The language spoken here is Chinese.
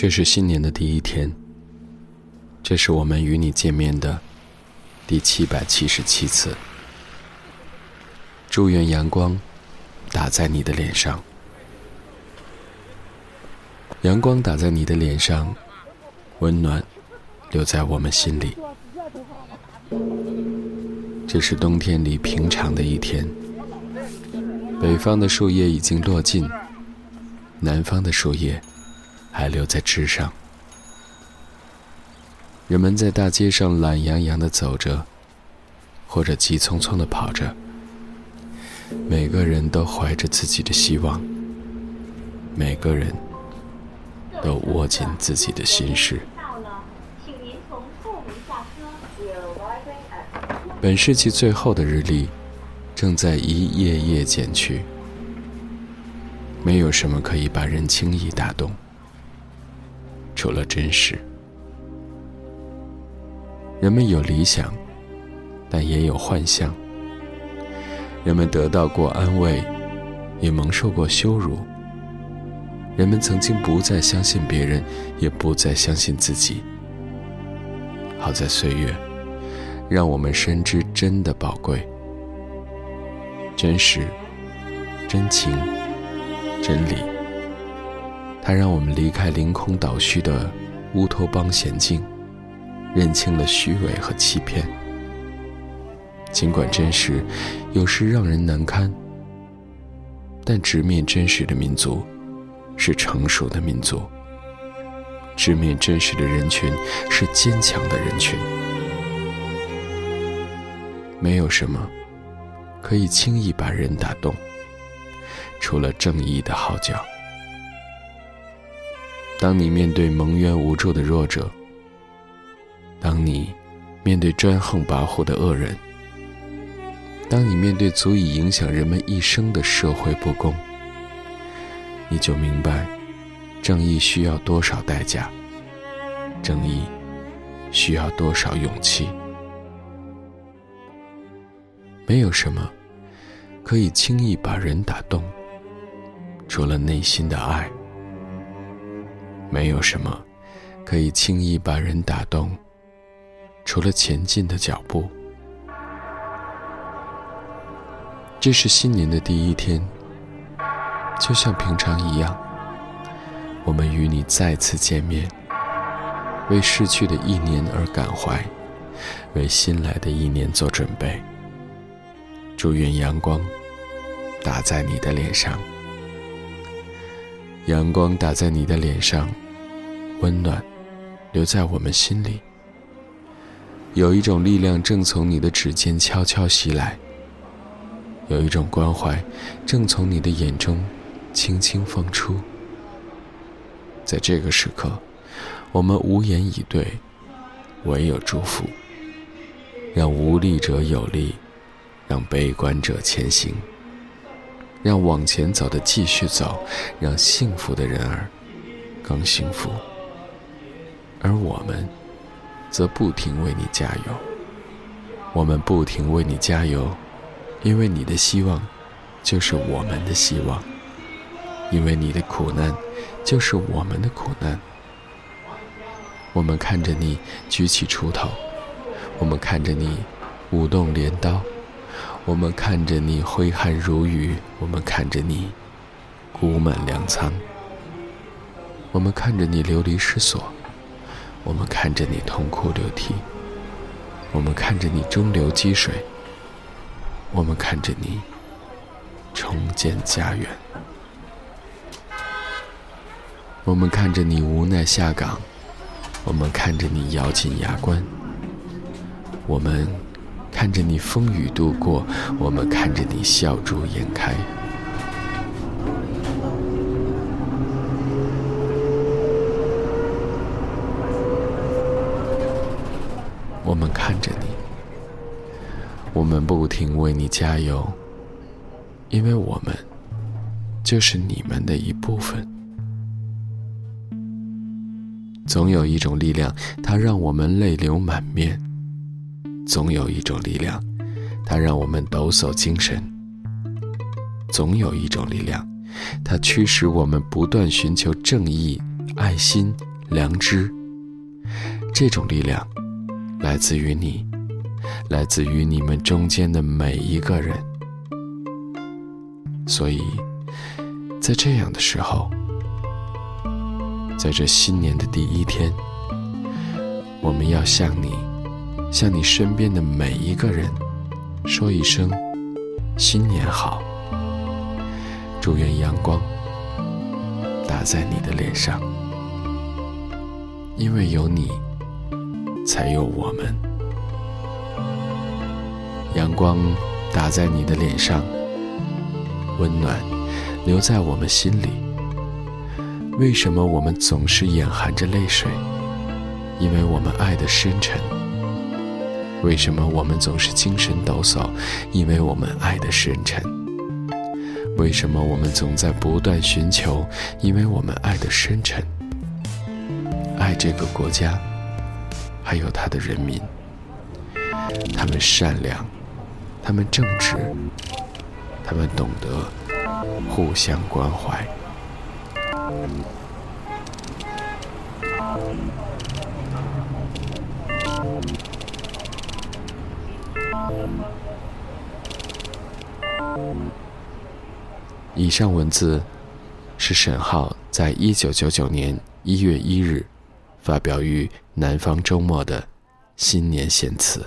这是新年的第一天，这是我们与你见面的第七百七十七次。祝愿阳光打在你的脸上，阳光打在你的脸上，温暖留在我们心里。这是冬天里平常的一天，北方的树叶已经落尽，南方的树叶。还留在枝上。人们在大街上懒洋洋的走着，或者急匆匆的跑着。每个人都怀着自己的希望，每个人都握紧自己的心事。本世纪最后的日历，正在一页页减去。没有什么可以把人轻易打动。除了真实，人们有理想，但也有幻象。人们得到过安慰，也蒙受过羞辱。人们曾经不再相信别人，也不再相信自己。好在岁月，让我们深知真的宝贵、真实、真情、真理。它让我们离开凌空倒虚的乌托邦险境，认清了虚伪和欺骗。尽管真实有时让人难堪，但直面真实的民族是成熟的民族。直面真实的人群是坚强的人群。没有什么可以轻易把人打动，除了正义的号角。当你面对蒙冤无助的弱者，当你面对专横跋扈的恶人，当你面对足以影响人们一生的社会不公，你就明白，正义需要多少代价，正义需要多少勇气。没有什么可以轻易把人打动，除了内心的爱。没有什么可以轻易把人打动，除了前进的脚步。这是新年的第一天，就像平常一样，我们与你再次见面，为逝去的一年而感怀，为新来的一年做准备。祝愿阳光打在你的脸上。阳光打在你的脸上，温暖留在我们心里。有一种力量正从你的指尖悄悄袭来，有一种关怀正从你的眼中轻轻放出。在这个时刻，我们无言以对，唯有祝福，让无力者有力，让悲观者前行。让往前走的继续走，让幸福的人儿更幸福，而我们则不停为你加油。我们不停为你加油，因为你的希望就是我们的希望，因为你的苦难就是我们的苦难。我们看着你举起锄头，我们看着你舞动镰刀。我们看着你挥汗如雨，我们看着你谷满粮仓，我们看着你流离失所，我们看着你痛哭流涕，我们看着你中流击水，我们看着你重建家园，我们看着你无奈下岗，我们看着你咬紧牙关，我们。看着你风雨度过，我们看着你笑逐颜开。我们看着你，我们不停为你加油，因为我们就是你们的一部分。总有一种力量，它让我们泪流满面。总有一种力量，它让我们抖擞精神；总有一种力量，它驱使我们不断寻求正义、爱心良知。这种力量来自于你，来自于你们中间的每一个人。所以，在这样的时候，在这新年的第一天，我们要向你，向你身边的每一个人，说一声新年好。祝愿阳光打在你的脸上，因为有你，才有我们。阳光打在你的脸上，温暖留在我们心里。为什么我们总是眼含着泪水？因为我们爱的深沉。为什么我们总是精神抖擞？因为我们爱的深沉。为什么我们总在不断寻求？因为我们爱的深沉，爱这个国家，还有他的人民。他们善良，他们正直，他们懂得互相关怀。以上文字是沈浩在一九九九年一月一日发表于《南方周末》的新年献词。